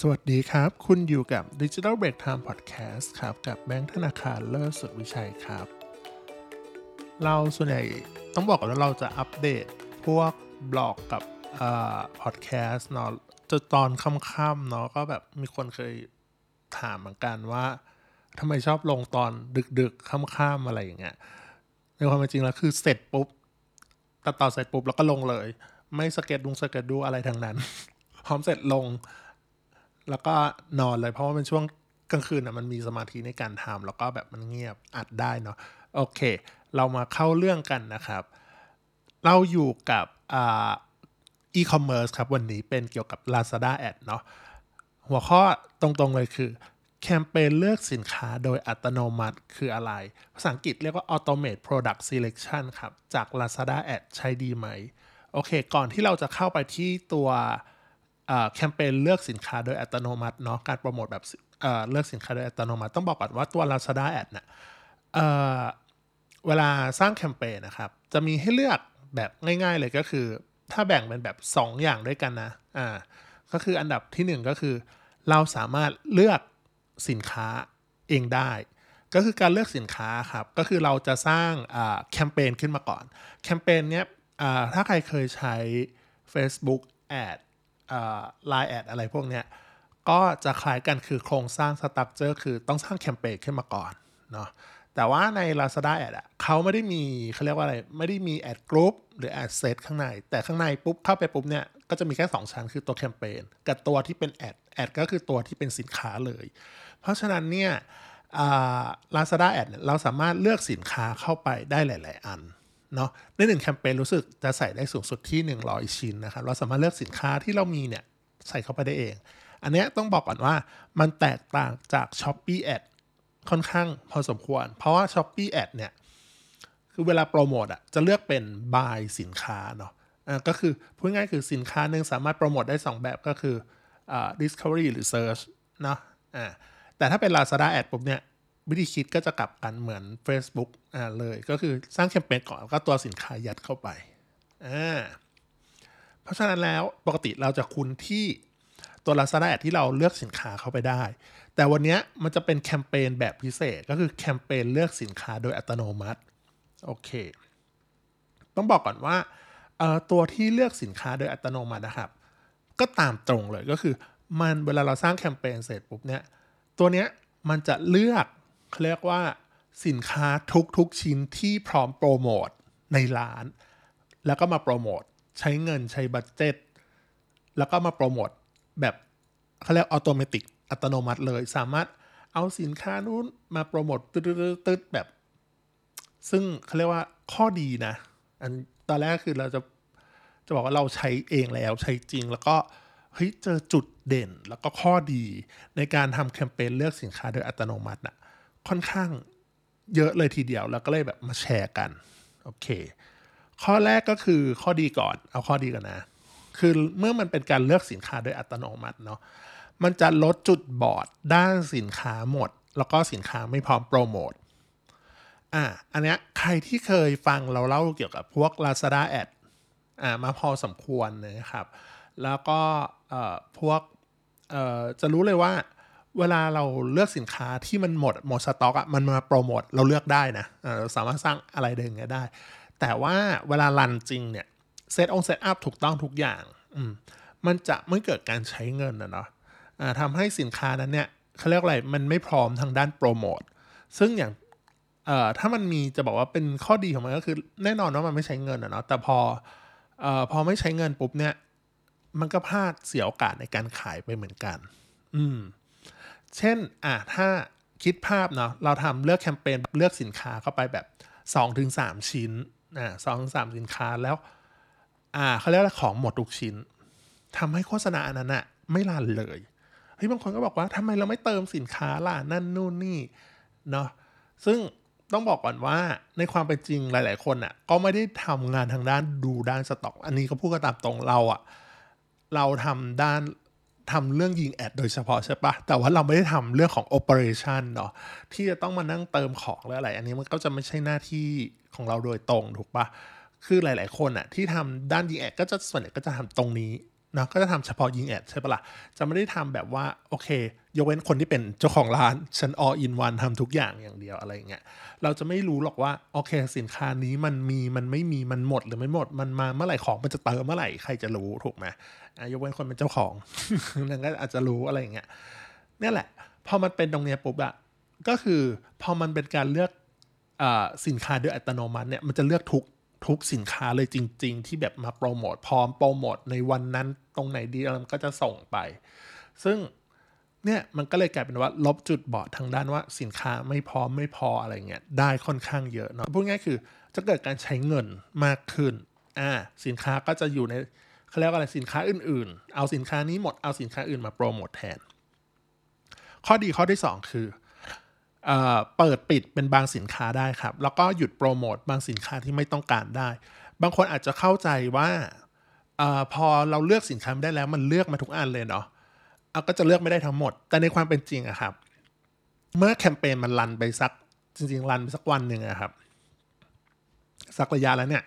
สวัสดีครับ คุณอยู่กับ Digital Break Time Podcast ครับ กับแบงค์ธนาคารเลิศสุดวิชัยครับ เราส่วนใหญ่ต้องบอกก่อนว่าเราจะอัปเดตพวกบล็อกกับอพอดแคสต์เนาะจะตอนค่ำๆเนาะก็แบบมีคนเคยถามเหมือนกันว่าทำไมชอบลงตอนดึกๆค่ำๆอะไรอย่างเงี้ยในความเป็นจริงแล้วคือเสร็จปุ๊บตัดต่อเสร็จปุ๊บแล้วก็ลงเลย ไม่สเก็ตดุง schedule อะไรทั้งนั้น พร้อมเสร็จลง แล้วก็นอนเลยเพราะว่าเป็นช่วงกลางคืนอะมันมีสมาธิในการทำแล้วก็แบบมันเงียบอัดได้เนาะโอเค เรามาเข้าเรื่องกันนะครับ เราอยู่กับอ่าอีคอมเมิร์ซครับ วันนี้เป็นเกี่ยวกับ Lazada Ad เนาะหัวข้อตรงๆเลยคือ แคมเปญเลือกสินค้าโดยอัตโนมัติคืออะไร ภาษาอังกฤษเรียกว่า Automate Product Selection ครับ จาก Lazada Ad ใช้ดีไหม โอเค ก่อนที่เราจะเข้าไปที่ตัว แคมเปญเลือกสินค้าโดยอัตโนมัติเนาะการโปรโมทแบบเลือกสินค้าโดยอัตโนมัติต้องบอกก่อนว่าตัว Lazada Ad เนี่ยเวลาสร้างแคมเปญนะครับ จะมีให้เลือกแบบง่าย ๆ เลยก็คือ ถ้าแบ่งเป็นแบบ 2 อย่างด้วยกันนะอ่าก็คืออันดับที่ 1 ก็คือ เราสามารถเลือกสินค้าเองได้ ก็คือการเลือกสินค้าครับ ก็คือเราจะสร้างแคมเปญขึ้นมาก่อน แคมเปญเนี้ยถ้าใครเคยใช้ Facebook Ad LINE Ad อะไรพวกเนี้ยก็จะคล้ายกันคือโครงสร้าง structure คือต้องสร้างแคมเปญขึ้นมาก่อนเนาะแต่ว่าใน Lazada Ad อะเขาไม่ได้มีเขาเรียกว่าอะไร ไม่ได้มี ad group หรือ ad set ข้างใน แต่ข้างในปุ๊บเข้าไปปุ๊บเนี่ยก็จะมีแค่ 2 ชั้นคือตัวแคมเปญกับตัวที่เป็น ad ad ก็คือตัวที่เป็นสินค้าเลย เพราะฉะนั้นเนี่ยลาซาด้าแอดเราสามารถเลือกสินค้าเข้าไปได้หลาย ๆ อัน เนาะในหนึ่งแคมเปญรู้สึกจะใส่ได้สูงสุดที่ 100 ชิ้นนะครับเราสามารถเลือกสินค้าที่เรามีเนี่ยใส่เข้าไปได้เอง อันนี้ต้องบอกก่อนว่ามันแตกต่างจาก s h อ p e e Ad ค่อนข้างพอสมควร เพราะว่า s h อ p e e Ad เนี่ยคือเวลาโปรโมทอะจะเลือกเป็น buy สินค้าเนาะก็คือพูดง่ายคือสินค้าหนึ่งสามารถโปรโมทได้ 2 แบบก็คืออ discovery หรือ search เนาะอ่าแต่ถ้าเป็น Lazada Ad ปุ๊บเนี่ย วิธีคิดก็จะกลับกันเหมือน Facebook อ่าเลยก็คือสร้างแคมเปญก่อนแล้วก็ตัวสินค้ายัดเข้าไปอ่าเพราะฉะนั้นแล้วปกติเราจะคุ้นที่ตัว Lazada แอดที่เราเลือกสินค้าเข้าไปได้ แต่วันนี้มันจะเป็นแคมเปญแบบพิเศษก็คือแคมเปญเลือกสินค้าโดยอัตโนมัติโอเค ต้องบอกก่อนว่าตัวที่เลือกสินค้าโดยอัตโนมัตินะครับ ก็ตามตรงเลยก็คือ มันเวลาเราสร้างแคมเปญเสร็จปุ๊บเนี่ยตัวเนี้ยมันจะเลือก เขาเรียกว่าสินค้าทุกๆชิ้นที่พร้อมโปรโมทในร้าน แล้วก็มาโปรโมทใช้เงินใช้บัตเจ็ตแล้วก็มาโปรโมทแบบเขาเรียกอัตโนมัติอัตโนมัติเลยสามารถเอาสินค้านู้นมาโปรโมทตืดๆแบบ ซึ่งเขาเรียกว่าข้อดีนะ อันตอนแรกคือเราจะจะบอกว่าเราใช้เองแล้วใช้จริงแล้วก็เฮ้ยเจอจุดเด่นแล้วก็ข้อดีในการทำแคมเปญเลือกสินค้าโดยอัตโนมัตินะ ค่อนข้างเยอะเลยทีเดียวแล้วก็เลยแบบมาแชร์กัน โอเค ข้อแรกก็คือข้อดีก่อนเอาข้อดีก่อนนะ คือเมื่อมันเป็นการเลือกสินค้าโดยอัตโนมัติเนาะมันจะลดจุดบอดด้านสินค้าหมด แล้วก็สินค้าไม่พร้อมโปรโมทอ่าอันเนี้ยใครที่เคยฟังเราเล่าเกี่ยวกับพวก Lazada Ad อ่ามาพอสมควรนะครับ แล้วก็พวกจะรู้เลยว่า เวลาเราเลือกสินค้าที่มันหมดหมดสต็อกอะมันมาโปรโมทเราเลือกได้นะเราสามารถสร้างอะไรเดิงได้ แต่ว่าเวลา run จริงเนี่ยเซตอง set up ถูกต้องทุกอย่างอืมมันจะไม่เกิดการใช้เงินนะเนาะทำให้สินค้านั้นเนี่ยเขาเรียกอะไรมันไม่พร้อมทางด้านโปรโมทซึ่งอย่างเอ่อถ้ามันมีจะบอกว่าเป็นข้อดีของมันก็คือ แน่นอนว่ามันไม่ใช้เงินอะเนาะแต่พอเอ่อพอไม่ใช้เงินปุ๊บเนี่ย มันก็พลาดเสียโอกาสในการขายไปเหมือนกัน อืม เช่นอะถ้าคิดภาพเนาะเราทำเลือกแคมเปญเลือกสินค้าเข้าไปแบบ 2-3 ชิ้นอ่าสองถึงสามสินค้าแล้วอ่าเขาเรียกว่าของหมดทุกชิ้นทำให้โฆษณาอันนั้นอะไม่รันเลยเฮ้ยบางคนก็บอกว่าทำไมเราไม่เติมสินค้าล่ะนั่นนู่นนี่เนาะซึ่งต้องบอกก่อนว่าในความเป็นจริงหลาย ๆ คนอะ่ะก็ไม่ได้ทำงานทางด้านดูด้านสต็อก อันนี้ก็พูดกันตามตรงเราอะ่ะเราทำด้าน ทำเรื่องยิงแอดโดยเฉพาะใช่ปะแต่ว่าเราไม่ได้ทำเรื่องของโอเปอเรชันเนาะที่จะต้องมานั่งเติมของหรืออะไร อันนี้มันก็จะไม่ใช่หน้าที่ของเราโดยตรงถูกปะคือหลาย ๆ คนอะที่ทำด้านยิงแอดก็จะส่วนใหญ่ก็จะทำตรงนี้นะก็จะทำเฉพาะยิงแอดใช่ปะละ่ะจะไม่ได้ทำแบบว่าโอเค ยกเว้นคนที่เป็นเจ้าของร้านฉัน all in one ทำทุกอย่างอย่างเดียวอะไรเงี้ยเราจะไม่รู้หรอกว่าโอเค สินค้านี้มันมีมันไม่มีมันหมดหรือไม่หมดมันมาเมื่อไหร่ของมันจะเติมเมื่อไหร่ใครจะรู้ถูกไหม ยกเว้นคนเป็นเจ้าของนั่นก็อาจจะรู้อะไรอย่างเงี้ยนี่แหละ พอมันเป็นตรงเนี้ยปุ๊บอะก็คือพอมันเป็นการเลือกอสินค้าโดยอัตโนมัติเนี่ยมันจะเลือกทุกทุกสินค้าเลยจริง ๆ ที่แบบมาโปรโมทพร้อมโปรโมทในวันนั้นตรงไหนดีมันก็จะส่งไป ซึ่งเนี่ยมันก็เลยกลายเป็นว่าลบจุดบอดทางด้านว่าสินค้าไม่พร้อมไม่พออะไรเงี้ยได้ค่อนข้างเยอะเนาะพูดง่ายคือจะเกิดการใช้เงินมากขึ้นอ่าสินค้าก็จะอยู่ใน เขาเรียกว่าอะไรสินค้าอื่นๆ เอาสินค้านี้หมดเอาสินค้าอื่นมาโปรโมทแทน ข้อดีข้อที่ 2 คือเปิดปิดเป็นบางสินค้าได้ครับ แล้วก็หยุดโปรโมทบางสินค้าที่ไม่ต้องการได้ บางคนอาจจะเข้าใจว่าอพอเราเลือกสินค้าได้แล้วมันเลือกมาทุกอันเลยเนาะเอาก็จะเลือกไม่ได้ทั้งหมด แต่ในความเป็นจริงอะครับ เมื่อแคมเปญมันรันไปสักจริงๆ run ไปสักวันหนึ่งอะครับ สักระยะแล้วเนี่ย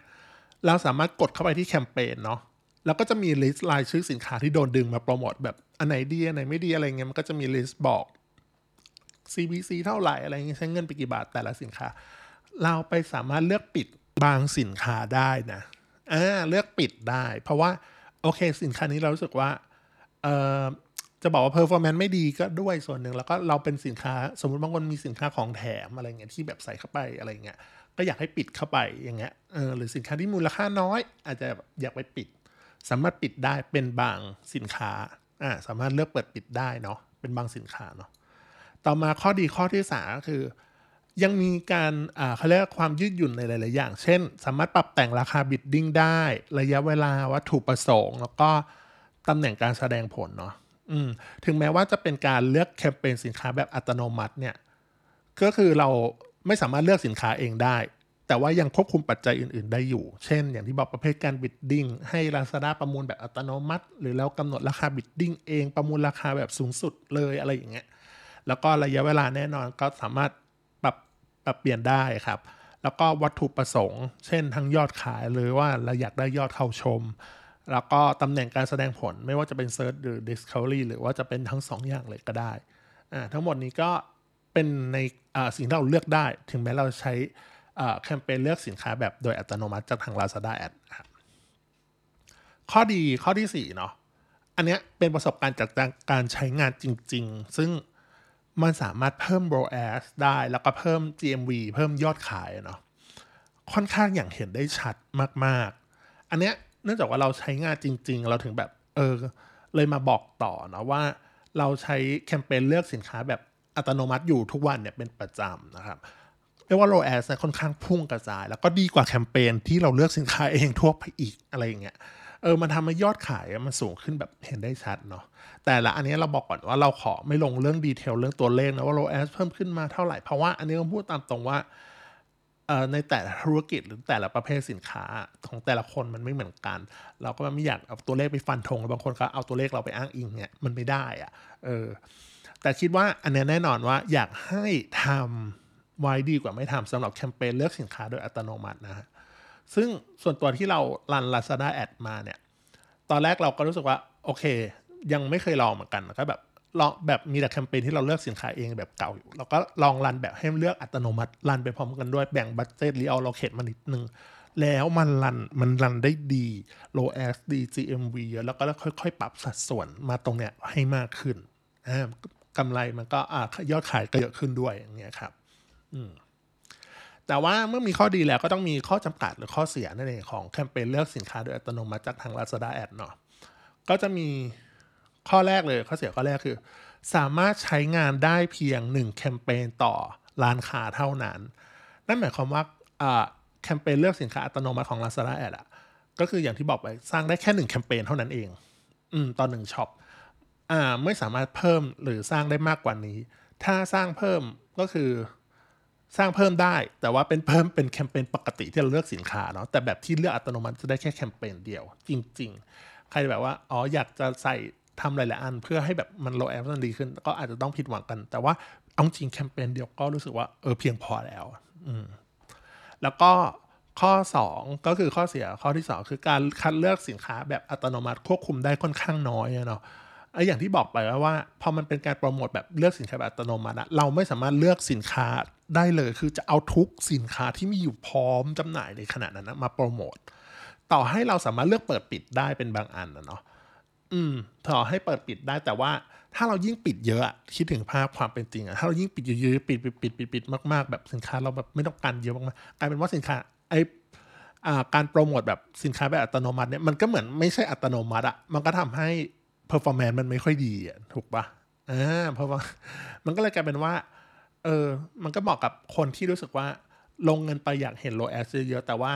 เราสามารถกดเข้าไปที่แคมเปญเนาะ แล้วก็จะมี list รายชื่อสินค้าที่โดนดึงมาโปรโมทแบบอันไหนดีอันไหนไม่ดีอะไรเงี้ยมันก็จะมีลิสต์บอก CBC เท่าไหร่อะไรเงี้ยใช้เงินไปกี่บาทแต่ละสินค้า เราไปสามารถเลือกปิดบางสินค้าได้นะอ่าเลือกปิดได้ เพราะว่าโอเคสินค้านี้เรารู้สึกว่าเออจะบอกว่า performance ไม่ดีก็ด้วยส่วนหนึ่งแล้วก็เราเป็นสินค้าสมมติบางคนมีสินค้าของแถมอะไรเงี้ยที่แบบใส่เข้าไปอะไรเงี้ยก็อยากให้ปิดเข้าไปอย่างเงี้ยเออหรือสินค้าที่มูลค่าน้อย อาจจะอยากไปปิด สามารถปิดได้เป็นบางสินค้าอ่าสามารถเลือกเปิดปิดได้เนาะเป็นบางสินค้าเนาะต่อมาข้อดีข้อที่สามก็คือ ยังมีการเขาเรียกความยืดหยุ่นในหลาย ๆ อย่าง เช่น สามารถปรับแต่งราคาบิดดิ้งได้ ระยะเวลาวัตถุประสงค์ แล้วก็ตำแหน่งการแสดงผลเนาะถึงแม้ว่าจะเป็นการเลือกแคมเปญสินค้าแบบอัตโนมัติเนี่ยก็คือเราไม่สามารถเลือกสินค้าเองได้ แต่ว่ายังควบคุมปัจจัยอื่น ๆ ได้อยู่ เช่น อย่างที่บอกประเภทการ bidding ให้ Lazada ประมูลแบบอัตโนมัติ หรือแล้วกำหนดราคา bidding เองประมูลราคาแบบสูงสุดเลยอะไรอย่างเงี้ยแล้วก็ระยะเวลาแน่นอนก็สามารถปรับปรับเปลี่ยนได้ครับ แล้วก็วัตถุประสงค์ เช่น ทั้งยอดขายหรือว่าเราอยากได้ยอดเข้าชม แล้วก็ตำแหน่งการแสดงผลไม่ว่าจะเป็น Search หรือ Discovery หรือว่าจะเป็นทั้ง 2ออย่างเลยก็ได้ทั้งหมดนี้ก็เป็นในสิ่งที่เราเลือกได้ ถึงแม้เราใช้ แคมเปญเลือกสินค้าแบบโดยอัตโนมัติจากทาง Lazada Ad ข้อดีข้อที่4เนาะอันเนี้ยเป็นประสบการณ์จากการใช้งานจริง ๆ ซึ่งมันสามารถเพิ่ม ROAS ได้แล้วก็เพิ่ม GMV เพิ่มยอดขายเนาะค่อนข้างอย่างเห็นได้ชัดมาก ๆ อันเนี้ยเนื่องจากว่าเราใช้งานจริง ๆ เราถึงแบบเออเลยมาบอกต่อเนาะว่าเราใช้แคมเปญเลือกสินค้าแบบอัตโนมัติอยู่ทุกวันเนี่ยเป็นประจำนะครับ เรียกว่า ROAS ค่อนข้างพุ่งกระจาย แล้วก็ดีกว่าแคมเปญที่เราเลือกสินค้าเองทั่วไปอีกอะไรอย่างเงี้ยเออมันทำให้ยอดขายมันสูงขึ้นแบบเห็นได้ชัดเนาะแต่ละอันนี้เราบอกก่อนว่าเราขอไม่ลงเรื่องดีเทลเรื่องตัวเลขนะว่าโลแอสเพิ่มขึ้นมาเท่าไหร่ เพราะว่าอันนี้ต้องพูดตามตรงว่าในแต่ละธุรกิจหรือแต่ละประเภทสินค้าของแต่ละคนมันไม่เหมือนกัน เราก็ไม่อยากเอาตัวเลขไปฟันธงบางคนก็เอาตัวเลขเราไปอ้างอิงเนี่ยมันไม่ได้อะเออแต่คิดว่าอันนี้แน่นอนว่าอยากให้ทำ ไว้ดีกว่าไม่ทำสำหรับแคมเปญเลือกสินค้าโดยอัตโนมัตินะฮะซึ่งส่วนตัวที่เรารัน Lazada Ad มาเนี่ย ตอนแรกเราก็รู้สึกว่าโอเค ยังไม่เคยลองเหมือนกันก็แบบลองแบบมีแต่แคมเปญที่เราเลือกสินค้าเองแบบเก่าอยู่เราก็ลองรันแบบให้เลือกอัตโนมัติรันไปพร้อมกันด้วยแบ่งบัตเจตรีเอาโลเคตมานิดนึง แล้วมันรันมันรันได้ดี low s d GMV เยอะแล้วก็ค่อยๆ ปรับสัดส่วนมาตรงเนี้ยให้มากขึ้นกำไรมันก็ยอดขายก็เยอะขึ้นด้วยอย่างเงี้ยครับ แต่ว่าเมื่อมีข้อดีแล้วก็ต้องมีข้อจำกัดหรือข้อเสียนั่นเองของแคมเปญเลือกสินค้าโดยอัตโนมัติจากทาง Lazada Ad เนาะก็จะมีข้อแรกเลยข้อเสียข้อแรกคือ สามารถใช้งานได้เพียง 1 แคมเปญต่อร้านค้าเท่านั้น นั่นหมายความว่าแคมเปญเลือกสินค้าอัตโนมัติของ Lazada Ad อะก็คืออย่างที่บอกไปสร้างได้แค่ 1 แคมเปญเท่านั้นเอง อืมตอนหนึ่งช็อปอ่าไม่สามารถเพิ่มหรือสร้างได้มากกว่านี้ ถ้าสร้างเพิ่มก็คือ สร้างเพิ่มได้ แต่ว่าเป็นเพิ่มเป็นแคมเปญปกติที่เราเลือกสินค้าเนาะแต่แบบที่เลือกอัตโนมัติจะได้แค่แคมเปญเดียว จริง ๆ ใครแบบว่าอ๋ออยากจะใส่ทำหลายๆอันเพื่อให้แบบมันโลแอปมันดีขึ้น ก็อาจจะต้องผิดหวังกัน แต่ว่าเอาจริงแคมเปญเดียวก็รู้สึกว่าเออเพียงพอแล้วอืมแล้วก็ข้อ 2 ก็คือข้อเสียข้อที่ 2 คือการคัดเลือกสินค้าแบบอัตโนมัติควบคุมได้ค่อนข้างน้อยเนาะ ไอ้อย่างที่บอกไปว่าว่าพอมันเป็นการโปรโมทแบบเลือกสินค้าแบบอัตโนมัติเราไม่สามารถเลือกสินค้าได้เลย คือจะเอาทุกสินค้าที่มีอยู่พร้อมจำหน่ายในขณะนั้นนะมาโปรโมทต่อให้เราสามารถเลือกเปิดปิดได้เป็นบางอันนะเนาะอืมต่อให้เปิดปิดได้แต่ว่าถ้าเรายิ่งปิดเยอะคิดถึงภาพความเป็นจริงอะถ้าเรายิ่งปิดเยอะๆปิดปิดปิดปิดปิดมากๆ แบบสินค้าเราแบบไม่ต้องการเยอะมากๆกลายเป็นว่าสินค้าไออ่าการโปรโมทแบบสินค้าแบบอัตโนมัติเนี่ยมันก็เหมือนไม่ใช่อัตโนมัติอะมันก็ทำให้ performance มันไม่ค่อยดีอะถูกปะอ่าเพราะว่ามันก็เลยกลายเป็นว่า เออ มันก็เหมาะกับคนที่รู้สึกว่า ลงเงินไปอยากเห็นโลแอสเยอะแต่ว่า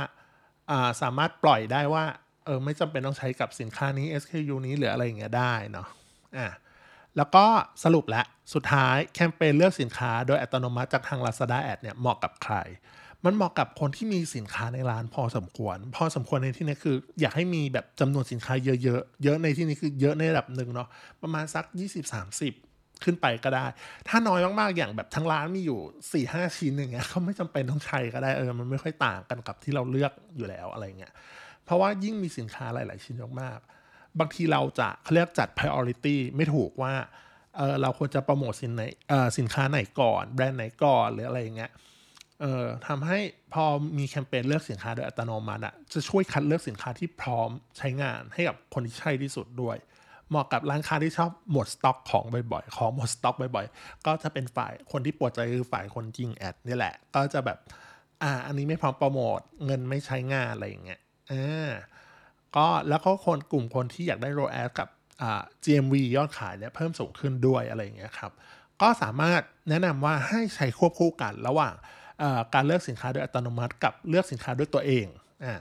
อ่าสามารถปล่อยได้ว่า เออ ไม่จำเป็นต้องใช้กับสินค้านี้ SKU นี้หรืออะไรอย่างเงี้ยได้เนาะอ่าแล้วก็สรุปแล้วสุดท้ายแคมเปญเลือกสินค้าโดยอัตโนมัติจากทาง Lazada Ad เนี่ยเหมาะกับใคร มันเหมาะกับคนที่มีสินค้าในร้านพอสมควร พอสมควรในที่นี้คือ อยากให้มีแบบจำนวนสินค้าเยอะๆ เยอะในที่นี้คือเยอะในระดับหนึ่งเนาะประมาณสัก 20-30ขึ้นไปก็ได้ ถ้าน้อยมากๆ อย่างแบบทั้งร้านมีอยู่4ี่ห้าชิ้นอย่างเงี้ยเขาไม่จำเป็นต้องใช้ก็ได้เออ มันไม่ค่อยต่างกันกับที่เราเลือกอยู่แล้วอะไรเงี้ย เพราะว่ายิ่งมีสินค้าหลาย ๆ ชิ้นมากๆ บางทีเราจะเขาเรียกจัด priority ไม่ถูกว่า เออเราควรจะโปรโมทสินไหน เออสินค้าไหนก่อน แบรนด์ไหนก่อนหรืออะไรเงี้ย เอ่อทำให้พอมีแคมเปญเลือกสินค้าโดยอัตโนมัติอะจะช่วยคัดเลือกสินค้าที่พร้อมใช้งานให้กับคนที่ใช่ที่สุดด้วย เหมาะกับร้านค้าที่ชอบหมดสต็อกของบ่อยๆ ของหมดสต็อกบ่อยๆ ก็จะเป็นฝ่ายคนที่ปวดใจคือฝ่ายคนยิงแอดนี่แหละ ก็จะแบบ อ่า อันนี้ไม่พร้อมโปรโมทเงินไม่ใช้งานอะไรอย่างเงี้ย อ่า ก็แล้วก็คนกลุ่มคนที่อยากได้โรแอสกับอ่า GMV ยอดขายเนี่ยเพิ่มสูงขึ้นด้วยอะไรอย่างเงี้ยครับ ก็สามารถแนะนำว่าให้ใช้ควบคู่กันระหว่าง การเลือกสินค้าโดยอัตโนมัติกับเลือกสินค้าด้วยตัวเองอ่า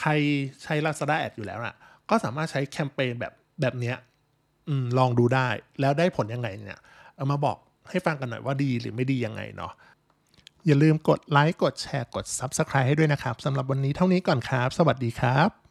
ใครใช้ Lazada Ad อยู่แล้วนะก็สามารถใช้แคมเปญแบบแบบเนี้ยลองดูได้แล้วได้ผลยังไงเนี่ยเอามาบอกให้ฟังกันหน่อยว่าดีหรือไม่ดียังไงเนาะอย่าลืมกดไลค์กดแชร์กด Subscribe ให้ด้วยนะครับสำหรับวันนี้เท่านี้ก่อนครับ สวัสดีครับ